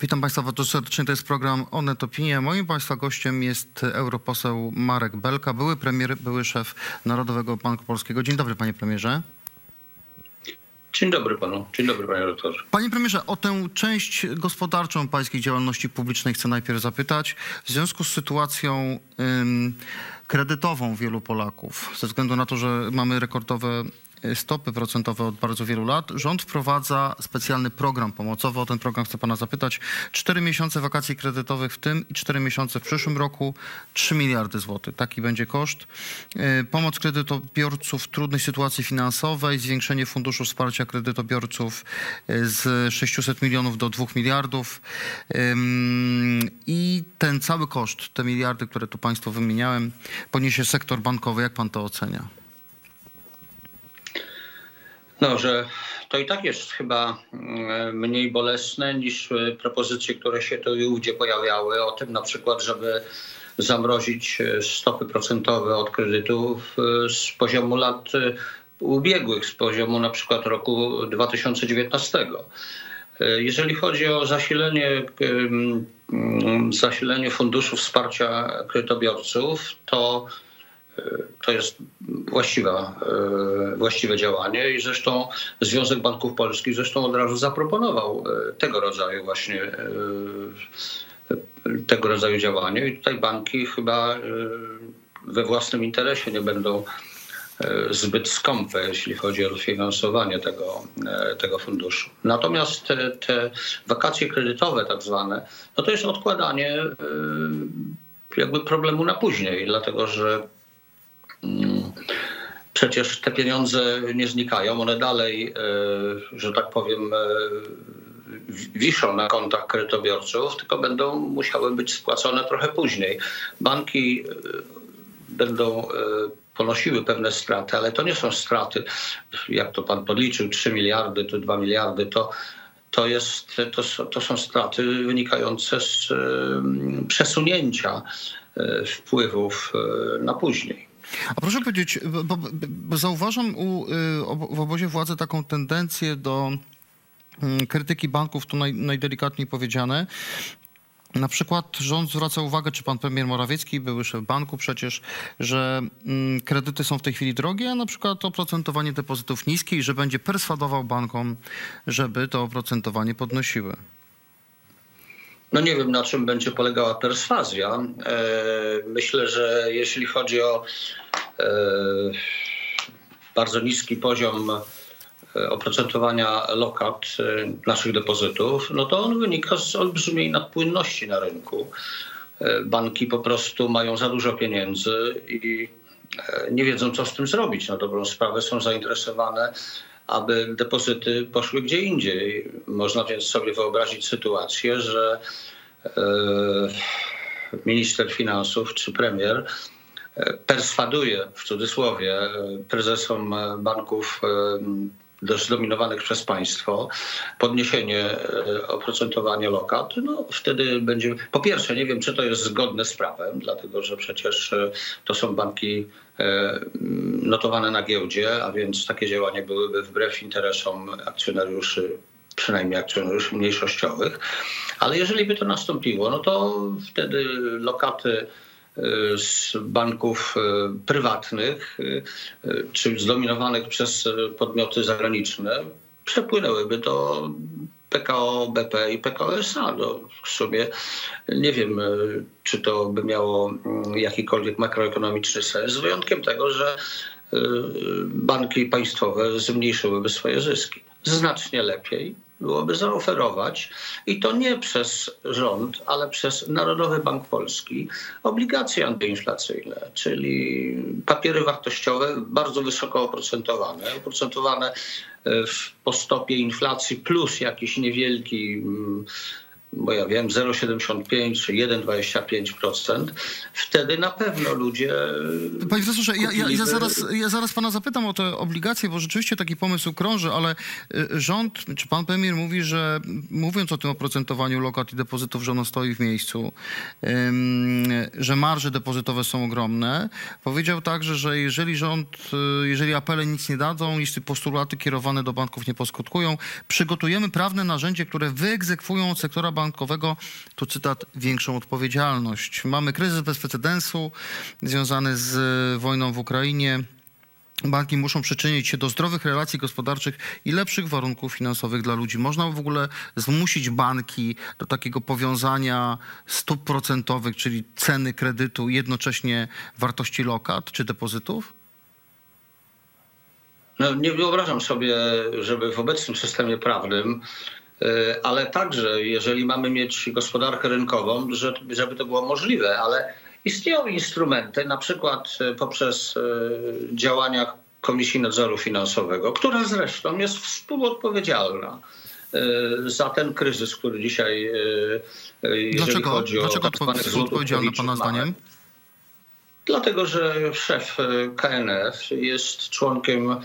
Witam Państwa bardzo serdecznie. To jest program Onet Opinia. Moim Państwa gościem jest europoseł Marek Belka, były premier, były szef Narodowego Banku Polskiego. Dzień dobry, panie premierze. Dzień dobry panu. Dzień dobry panie doktorze. Panie premierze, o tę część gospodarczą pańskiej działalności publicznej chcę najpierw zapytać. W związku z sytuacją kredytową wielu Polaków, ze względu na to, że mamy rekordowe stopy procentowe od bardzo wielu lat. Rząd wprowadza specjalny program pomocowy. O ten program chcę pana zapytać. Cztery miesiące wakacji kredytowych w tym i cztery miesiące w przyszłym roku. Trzy miliardy złotych. Taki będzie koszt. Y, Pomoc kredytobiorców w trudnej sytuacji finansowej, zwiększenie funduszu wsparcia kredytobiorców y, z 600 milionów do 2 miliardów. I ten cały koszt, te miliardy, które tu państwu wymieniałem, poniesie sektor bankowy. Jak pan to ocenia? No, że to i tak jest chyba mm, mniej bolesne niż e, propozycje, które się tu i ówdzie pojawiały o tym na przykład, żeby zamrozić e, stopy procentowe od kredytów e, z poziomu lat ubiegłych, z poziomu na przykład roku 2019. Jeżeli chodzi o zasilenie, mm, zasilenie funduszu wsparcia kredytobiorców, to to jest właściwa, e, właściwe działanie i zresztą Związek Banków Polskich zresztą od razu zaproponował e, tego rodzaju właśnie e, tego rodzaju działanie i tutaj banki chyba we własnym interesie nie będą zbyt skąpe, jeśli chodzi o finansowanie tego, tego funduszu. Natomiast te, te wakacje kredytowe tak zwane, no to jest odkładanie jakby problemu na później, dlatego że. Przecież te pieniądze nie znikają, one dalej, e, że tak powiem, e, wiszą na kontach kredytobiorców, tylko będą musiały być spłacone trochę później. Banki e, będą ponosiły pewne straty, ale to nie są straty, jak to pan podliczył, 3 miliardy czy 2 miliardy, to, to, jest, to, to są straty wynikające z przesunięcia wpływów na później. A proszę powiedzieć, bo, bo zauważam u, y, w obozie władzy taką tendencję do mm, krytyki banków, tu naj, najdelikatniej powiedziane. Na przykład rząd zwraca uwagę, czy pan premier Morawiecki, były szef banku przecież, że mm, kredyty są w tej chwili drogie, a na przykład oprocentowanie depozytów niskie i że będzie perswadował bankom, żeby to oprocentowanie podnosiły. No nie wiem, na czym będzie polegała perswazja. E, myślę, że jeśli chodzi o e, bardzo niski poziom e, oprocentowania lokat naszych depozytów, no to on wynika z olbrzymiej nadpłynności na rynku. Banki po prostu mają za dużo pieniędzy i nie wiedzą, co z tym zrobić. Na dobrą sprawę są zainteresowane aby depozyty poszły gdzie indziej. Można więc sobie wyobrazić sytuację, że e, minister finansów czy premier e, perswaduje w cudzysłowie e, prezesom banków zdominowanych przez państwo, podniesienie oprocentowania lokat, no wtedy będzie, po pierwsze nie wiem, czy to jest zgodne z prawem, dlatego że przecież to są banki E, notowane na giełdzie, a więc takie działania byłyby wbrew interesom akcjonariuszy, przynajmniej akcjonariuszy mniejszościowych. Ale jeżeli by to nastąpiło, no to wtedy lokaty e, z banków e, prywatnych czy zdominowanych przez podmioty zagraniczne przepłynęłyby do PKO BP i PKO SA. No, w sumie nie wiem, e, czy to by miało mm, jakikolwiek makroekonomiczny sens, z wyjątkiem tego, że e, banki państwowe zmniejszyłyby swoje zyski. Znacznie lepiej byłoby zaoferować i to nie przez rząd, ale przez Narodowy Bank Polski obligacje antyinflacyjne, czyli papiery wartościowe bardzo wysoko oprocentowane, oprocentowane e, po stopie inflacji plus jakiś niewielki mm, bo ja wiem, 0,75 czy 1,25%, wtedy na pewno ludzie. Panie profesorze, ja, ja, ja, zaraz, ja zaraz pana zapytam o te obligacje, bo rzeczywiście taki pomysł krąży, ale y, rząd, czy pan premier mówi, że mówiąc o tym oprocentowaniu lokat i depozytów, że ono stoi w miejscu, że marże depozytowe są ogromne, powiedział także, że jeżeli rząd, y, jeżeli apele nic nie dadzą, jeśli postulaty kierowane do banków nie poskutkują, przygotujemy prawne narzędzie, które wyegzekwują od sektora bankowego bankowego, tu cytat, większą odpowiedzialność. Mamy kryzys bez precedensu związany z e, wojną w Ukrainie. Banki muszą przyczynić się do zdrowych relacji gospodarczych i lepszych warunków finansowych dla ludzi. Można w ogóle zmusić banki do takiego powiązania stóp procentowych, czyli ceny kredytu, jednocześnie wartości lokat czy depozytów? No, nie wyobrażam sobie, żeby w obecnym systemie prawnym, ale także jeżeli mamy mieć gospodarkę rynkową, że- żeby to było możliwe, ale istnieją instrumenty, na przykład y, poprzez y, działania Komisji Nadzoru Finansowego, która zresztą jest współodpowiedzialna za ten kryzys, który dzisiaj, Dlaczego, chodzi o dlaczego tak odpowiedzialna Pana zdaniem? Dlatego, że szef e, KNF jest członkiem e,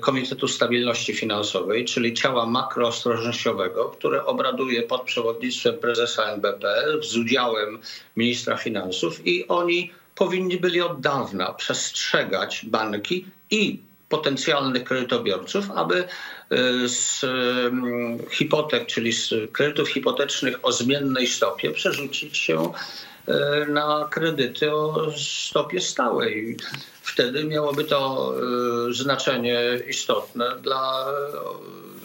Komitetu Stabilności Finansowej, czyli ciała makroostrożnościowego, które obraduje pod przewodnictwem prezesa NBP z udziałem ministra finansów i oni powinni byli od dawna przestrzegać banki i potencjalnych kredytobiorców, aby e, z hipotek, czyli z kredytów hipotecznych o zmiennej stopie przerzucić się e, na kredyty o stopie stałej. Wtedy miałoby to e, znaczenie istotne dla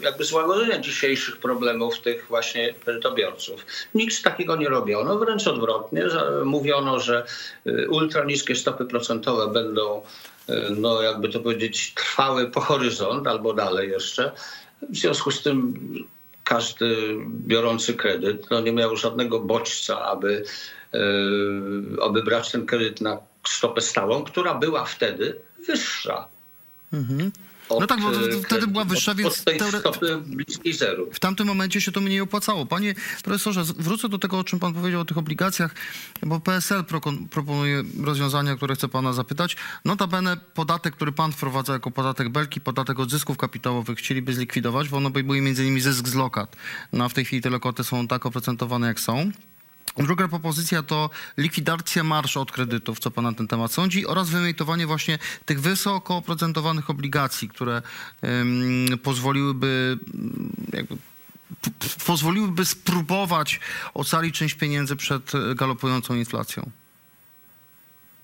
e, jakby złagodzenia dzisiejszych problemów tych właśnie kredytobiorców. Nic takiego nie robiono, wręcz odwrotnie. Mówiono, że e, ultraniskie stopy procentowe będą, no jakby to powiedzieć, trwały po horyzont albo dalej jeszcze. W związku z tym każdy biorący kredyt no nie miał żadnego bodźca, aby, aby brać ten kredyt na stopę stałą, która była wtedy wyższa. Od, No tak, bo e, wtedy była wyższa, od, więc od teore- stopy bliskiej zeru. W tamtym momencie się to mniej opłacało. Panie profesorze, wrócę do tego, o czym pan powiedział o tych obligacjach, bo PSL proponuje rozwiązania, które chcę pana zapytać. Notabene podatek, który pan wprowadza jako podatek belki, podatek od zysków kapitałowych chcieliby zlikwidować, bo on obejmuje między innymi zysk z lokat. No a w tej chwili te lokaty są tak oprocentowane, jak są. Druga propozycja to likwidacja marsz od kredytów, co pan na ten temat sądzi, oraz wyemitowanie właśnie tych wysoko oprocentowanych obligacji, które ym, pozwoliłyby jakby pozwoliłyby spróbować ocalić część pieniędzy przed galopującą inflacją.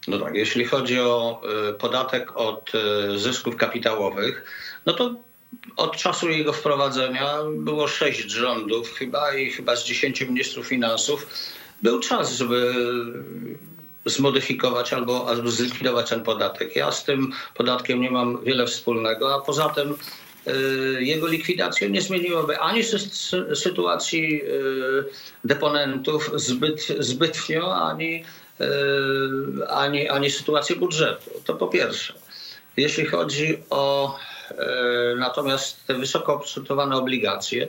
No tak, jeśli chodzi o y, podatek od y, zysków kapitałowych, no to od czasu jego wprowadzenia było sześć rządów chyba i chyba z dziesięciu ministrów finansów. Był czas, żeby zmodyfikować albo, albo zlikwidować ten podatek. Ja z tym podatkiem nie mam wiele wspólnego, a poza tym y, jego likwidacja nie zmieniłaby ani sy- sy- sytuacji y, deponentów zbyt, zbytnio, ani, y, ani, ani sytuacji budżetu. To po pierwsze. Jeśli chodzi o natomiast te wysoko oprocentowane obligacje,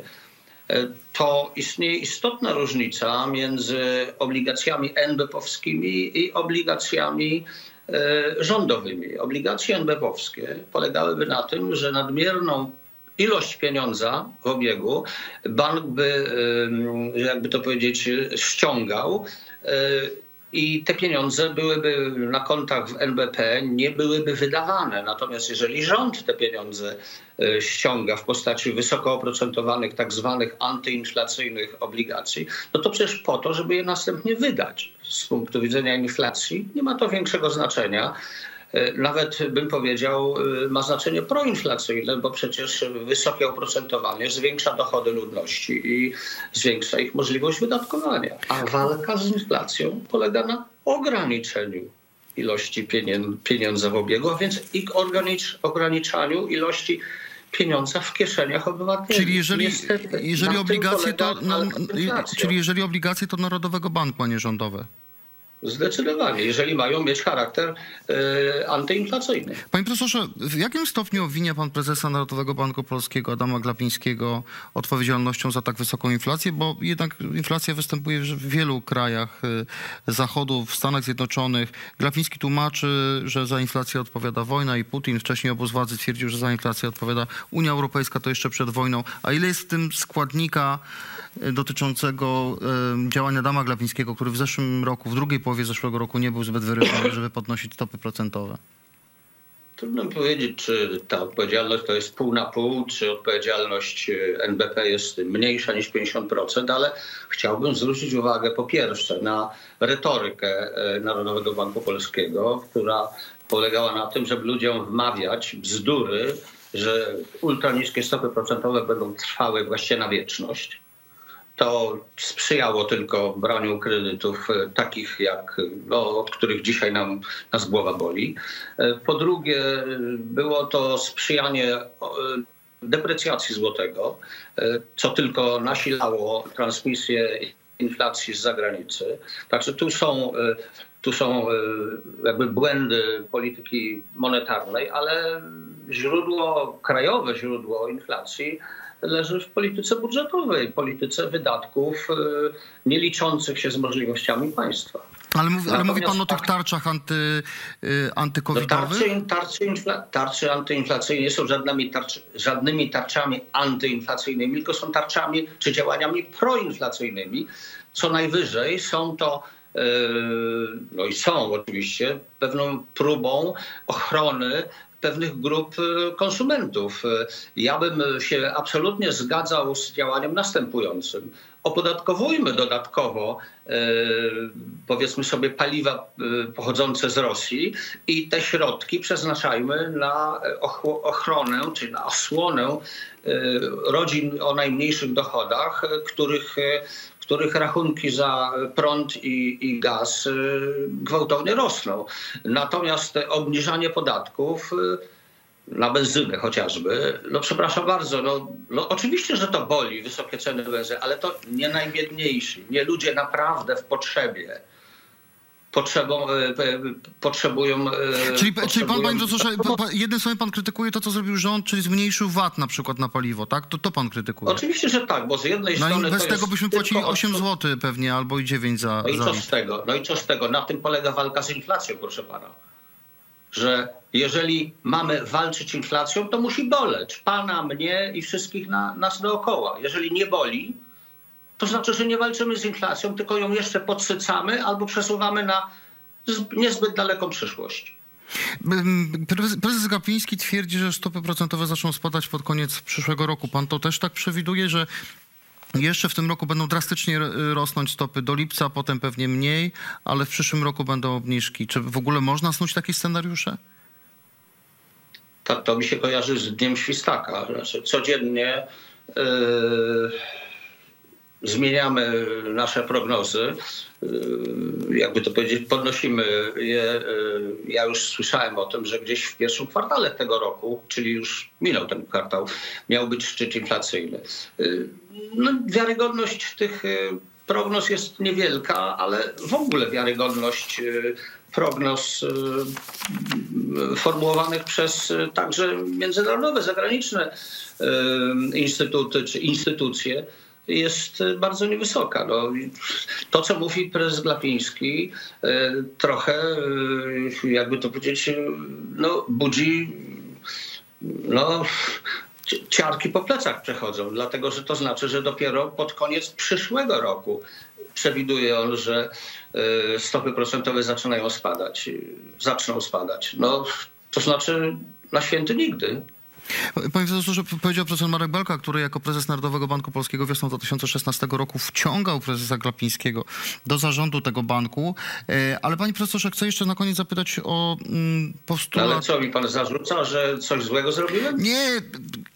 to istnieje istotna różnica między obligacjami NBP-owskimi i obligacjami e, rządowymi. Obligacje NBP-owskie polegałyby na tym, że nadmierną ilość pieniądza w obiegu bank by, jakby to powiedzieć, ściągał e, i te pieniądze byłyby na kontach w NBP, nie byłyby wydawane. Natomiast jeżeli rząd te pieniądze e, ściąga w postaci wysoko oprocentowanych, tak zwanych antyinflacyjnych obligacji, no to przecież po to, żeby je następnie wydać. Z punktu widzenia inflacji nie ma to większego znaczenia. E, Nawet bym powiedział, e, ma znaczenie proinflacyjne, bo przecież wysokie oprocentowanie zwiększa dochody ludności i zwiększa ich możliwość wydatkowania. A walka z inflacją polega na ograniczeniu ilości pieniądza w obiegu, a więc i ogranicz, ograniczaniu ilości pieniądza w kieszeniach obywateli. Czyli jeżeli, Niestety, na jeżeli obligacje to, polega inflacją. czyli jeżeli obligacje to Narodowego Banku, a nie rządowe. Zdecydowanie, jeżeli mają mieć charakter e, antyinflacyjny. Panie profesorze, w jakim stopniu obwinia pan prezesa Narodowego Banku Polskiego Adama Glapińskiego odpowiedzialnością za tak wysoką inflację? Bo jednak inflacja występuje w wielu krajach y, Zachodu, w Stanach Zjednoczonych. Glapiński tłumaczy, że za inflację odpowiada wojna i Putin. Wcześniej obóz władzy twierdził, że za inflację odpowiada Unia Europejska, to jeszcze przed wojną. A ile jest w tym składnika y, dotyczącego działania Adama Glapińskiego, który w zeszłym roku, w drugiej połowie zeszłego roku nie był zbyt wyrywy, żeby podnosić stopy procentowe? Trudno powiedzieć, czy ta odpowiedzialność to jest pół na pół, czy odpowiedzialność e, NBP jest mniejsza niż 50%, ale chciałbym zwrócić uwagę po pierwsze na retorykę e, Narodowego Banku Polskiego, która polegała na tym, żeby ludziom wmawiać bzdury, że ultraniskie stopy procentowe będą trwały właściwie na wieczność to sprzyjało tylko braniu kredytów e, takich, jak, no, od których dzisiaj nam, nas głowa boli. E, Po drugie, e, było to sprzyjanie e, deprecjacji złotego, e, co tylko nasilało transmisję inflacji z zagranicy. Także tu są, e, tu są e, jakby błędy polityki monetarnej, ale źródło, krajowe źródło inflacji leży w polityce budżetowej, polityce wydatków e, nie liczących się z możliwościami państwa. Ale mówi, ale mówi pan o tych fakt- tarczach anty, y, No, antykowidowych? tarcze, tarcze, infla, tarcze antyinflacyjne nie są żadnymi, tarcz, żadnymi tarczami antyinflacyjnymi, tylko są tarczami czy działaniami proinflacyjnymi. Co najwyżej są to, e, no i są oczywiście, pewną próbą ochrony pewnych grup e, konsumentów. E, Ja bym się absolutnie zgadzał z działaniem następującym. Opodatkowujmy dodatkowo, e, powiedzmy sobie, paliwa pochodzące z Rosji i te środki przeznaczajmy na ochronę czy na osłonę rodzin o najmniejszych dochodach, których, których rachunki za prąd i, i gaz e, gwałtownie rosną. Natomiast obniżanie podatków e, na benzynę chociażby, no przepraszam bardzo, no, no oczywiście, że to boli, wysokie ceny benzyny, ale to nie najbiedniejsi, nie ludzie naprawdę w potrzebie. Potrzebą, e, potrzebują. e, Czyli, czyli pan, potrzebują- panie profesorze, pa, pa, jednym słowem pan krytykuje to, co zrobił rząd, czyli zmniejszył VAT na przykład na paliwo, tak? To, to pan krytykuje. Oczywiście, że tak, bo z jednej No strony. i bez tego byśmy płacili 8 odczut- zł pewnie, albo i 9 za, No i za co litr. z tego? No i co z tego? Na tym polega walka z inflacją, proszę pana. Że jeżeli mamy walczyć inflacją, to musi boleć pana, mnie i wszystkich na, nas dookoła. Jeżeli nie boli, to znaczy, że nie walczymy z inflacją, tylko ją jeszcze podsycamy albo przesuwamy na niezbyt daleką przyszłość. Ym, Prezes, Gapiński twierdzi, że stopy procentowe zaczną spadać pod koniec przyszłego roku. Pan to też tak przewiduje, że jeszcze w tym roku będą drastycznie ro- rosnąć stopy do lipca, potem pewnie mniej, ale w przyszłym roku będą obniżki. Czy w ogóle można snuć takie scenariusze? To, to mi się kojarzy z Dniem Świstaka. Znaczy, codziennie yy, zmieniamy nasze prognozy. Yy, jakby to powiedzieć, podnosimy je. Yy, ja już słyszałem o tym, że gdzieś w pierwszym kwartale tego roku, czyli już minął ten kwartał, miał być szczyt inflacyjny. Yy, no, wiarygodność tych prognoz jest niewielka, ale w ogóle wiarygodność prognoz formułowanych przez y, także międzynarodowe, zagraniczne y, instytuty czy instytucje jest y, bardzo niewysoka. No, to, co mówi prezes Glapiński, y, trochę, y, jakby to powiedzieć, no, budzi no, ci- ciarki po plecach przechodzą, dlatego że to znaczy, że dopiero pod koniec przyszłego roku przewiduje on, że stopy procentowe zaczynają spadać, zaczną spadać. No, to znaczy na święty nigdy. Panie profesorze, powiedział profesor Marek Belka, który jako prezes Narodowego Banku Polskiego wiosną 2016 roku wciągał prezesa Glapińskiego do zarządu tego banku. E, Ale panie profesorze, chcę jeszcze na koniec zapytać o mm, No, postulat... ale co mi pan zarzuca, że coś złego zrobiłem? Nie,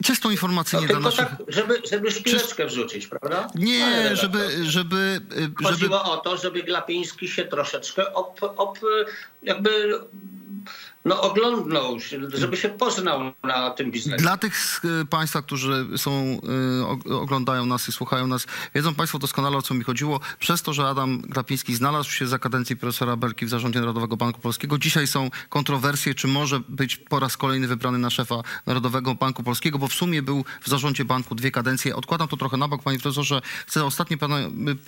czysto No, informacyjnie dla tylko naszych... tak, żeby, żeby szpileczkę wrzucić, prawda? Nie, żeby, żeby, y, żeby... Chodziło o to, żeby Glapiński się troszeczkę op, op, jakby no, oglądnął, żeby się poznał na tym biznesie. Dla tych z y, Państwa, którzy są, y, og- oglądają nas i słuchają nas, wiedzą Państwo doskonale o co mi chodziło. Przez to, że Adam Glapiński znalazł się za kadencji profesora Belki w zarządzie Narodowego Banku Polskiego, dzisiaj są kontrowersje, czy może być po raz kolejny wybrany na szefa Narodowego Banku Polskiego, bo w sumie był w zarządzie banku dwie kadencje. Odkładam to trochę na bok, panie profesorze. Chcę ostatnie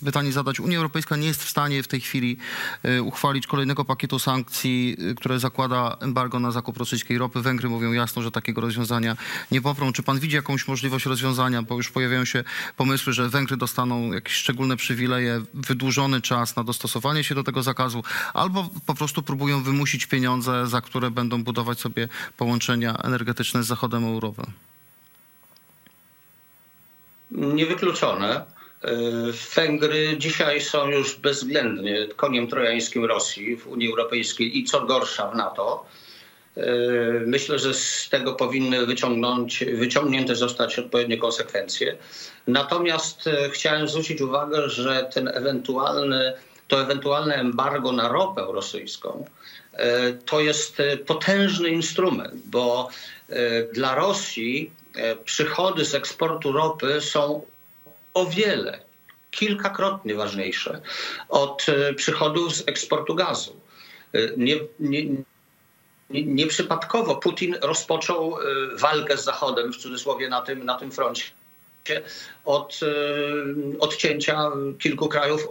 pytanie zadać. Unia Europejska nie jest w stanie w tej chwili y, uchwalić kolejnego pakietu sankcji, które zakłada embargo na zakup rosyjskiej ropy. Węgry mówią jasno, że takiego rozwiązania nie poprą. Czy pan widzi jakąś możliwość rozwiązania, bo już pojawiają się pomysły, że Węgry dostaną jakieś szczególne przywileje, wydłużony czas na dostosowanie się do tego zakazu, albo po prostu próbują wymusić pieniądze, za które będą budować sobie połączenia energetyczne z zachodem Europy? Niewykluczone. Y, Węgry dzisiaj są już bezwzględnie koniem trojańskim Rosji w Unii Europejskiej i co gorsza w NATO. Y, Myślę, że z tego powinny wyciągnąć, wyciągnięte zostać odpowiednie konsekwencje. Natomiast y, chciałem zwrócić uwagę, że ten ewentualny, to ewentualne embargo na ropę rosyjską to jest potężny instrument, bo dla Rosji przychody z eksportu ropy są o wiele, kilkakrotnie ważniejsze od y, przychodów z eksportu gazu. Y, Nie, nie, nie- Nieprzypadkowo Putin rozpoczął y, walkę z Zachodem, w cudzysłowie, na tym, na tym froncie od y, odcięcia kilku krajów y,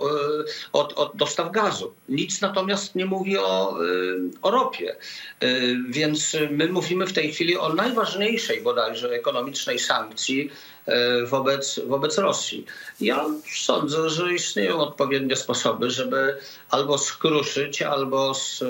od, od dostaw gazu. Nic natomiast nie mówi o, y, o ropie. Więc my mówimy w tej chwili o najważniejszej bodajże ekonomicznej sankcji wobec, wobec Rosji. Ja sądzę, że istnieją odpowiednie sposoby, żeby albo skruszyć, albo z,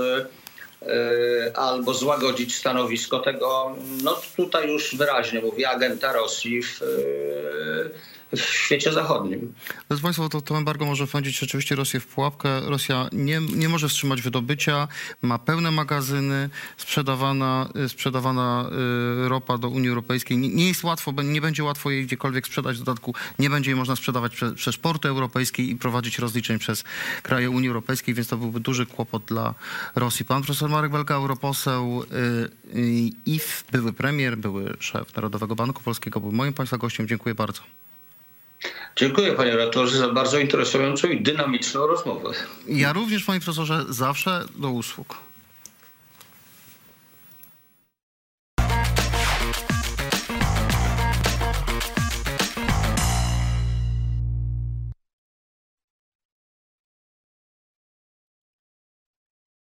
albo złagodzić stanowisko tego, no tutaj już wyraźnie mówię, agenta Rosji w, y, w świecie zachodnim. Drodzy Państwo, to, to embargo może wpędzić rzeczywiście Rosję w pułapkę. Rosja nie, nie może wstrzymać wydobycia, ma pełne magazyny, sprzedawana, y, sprzedawana y, ropa do Unii Europejskiej. Nie, nie jest łatwo, nie będzie łatwo jej gdziekolwiek sprzedać. W dodatku nie będzie jej można sprzedawać prze, przez porty europejskie i prowadzić rozliczeń przez kraje Unii Europejskiej, więc to byłby duży kłopot dla Rosji. Pan profesor Marek Belka, europoseł y, i w- były premier, były szef Narodowego Banku Polskiego, był moim Państwa gościem. Dziękuję bardzo. Dziękuję panie redaktorze za bardzo interesującą i dynamiczną rozmowę. Ja również, panie profesorze, zawsze do usług.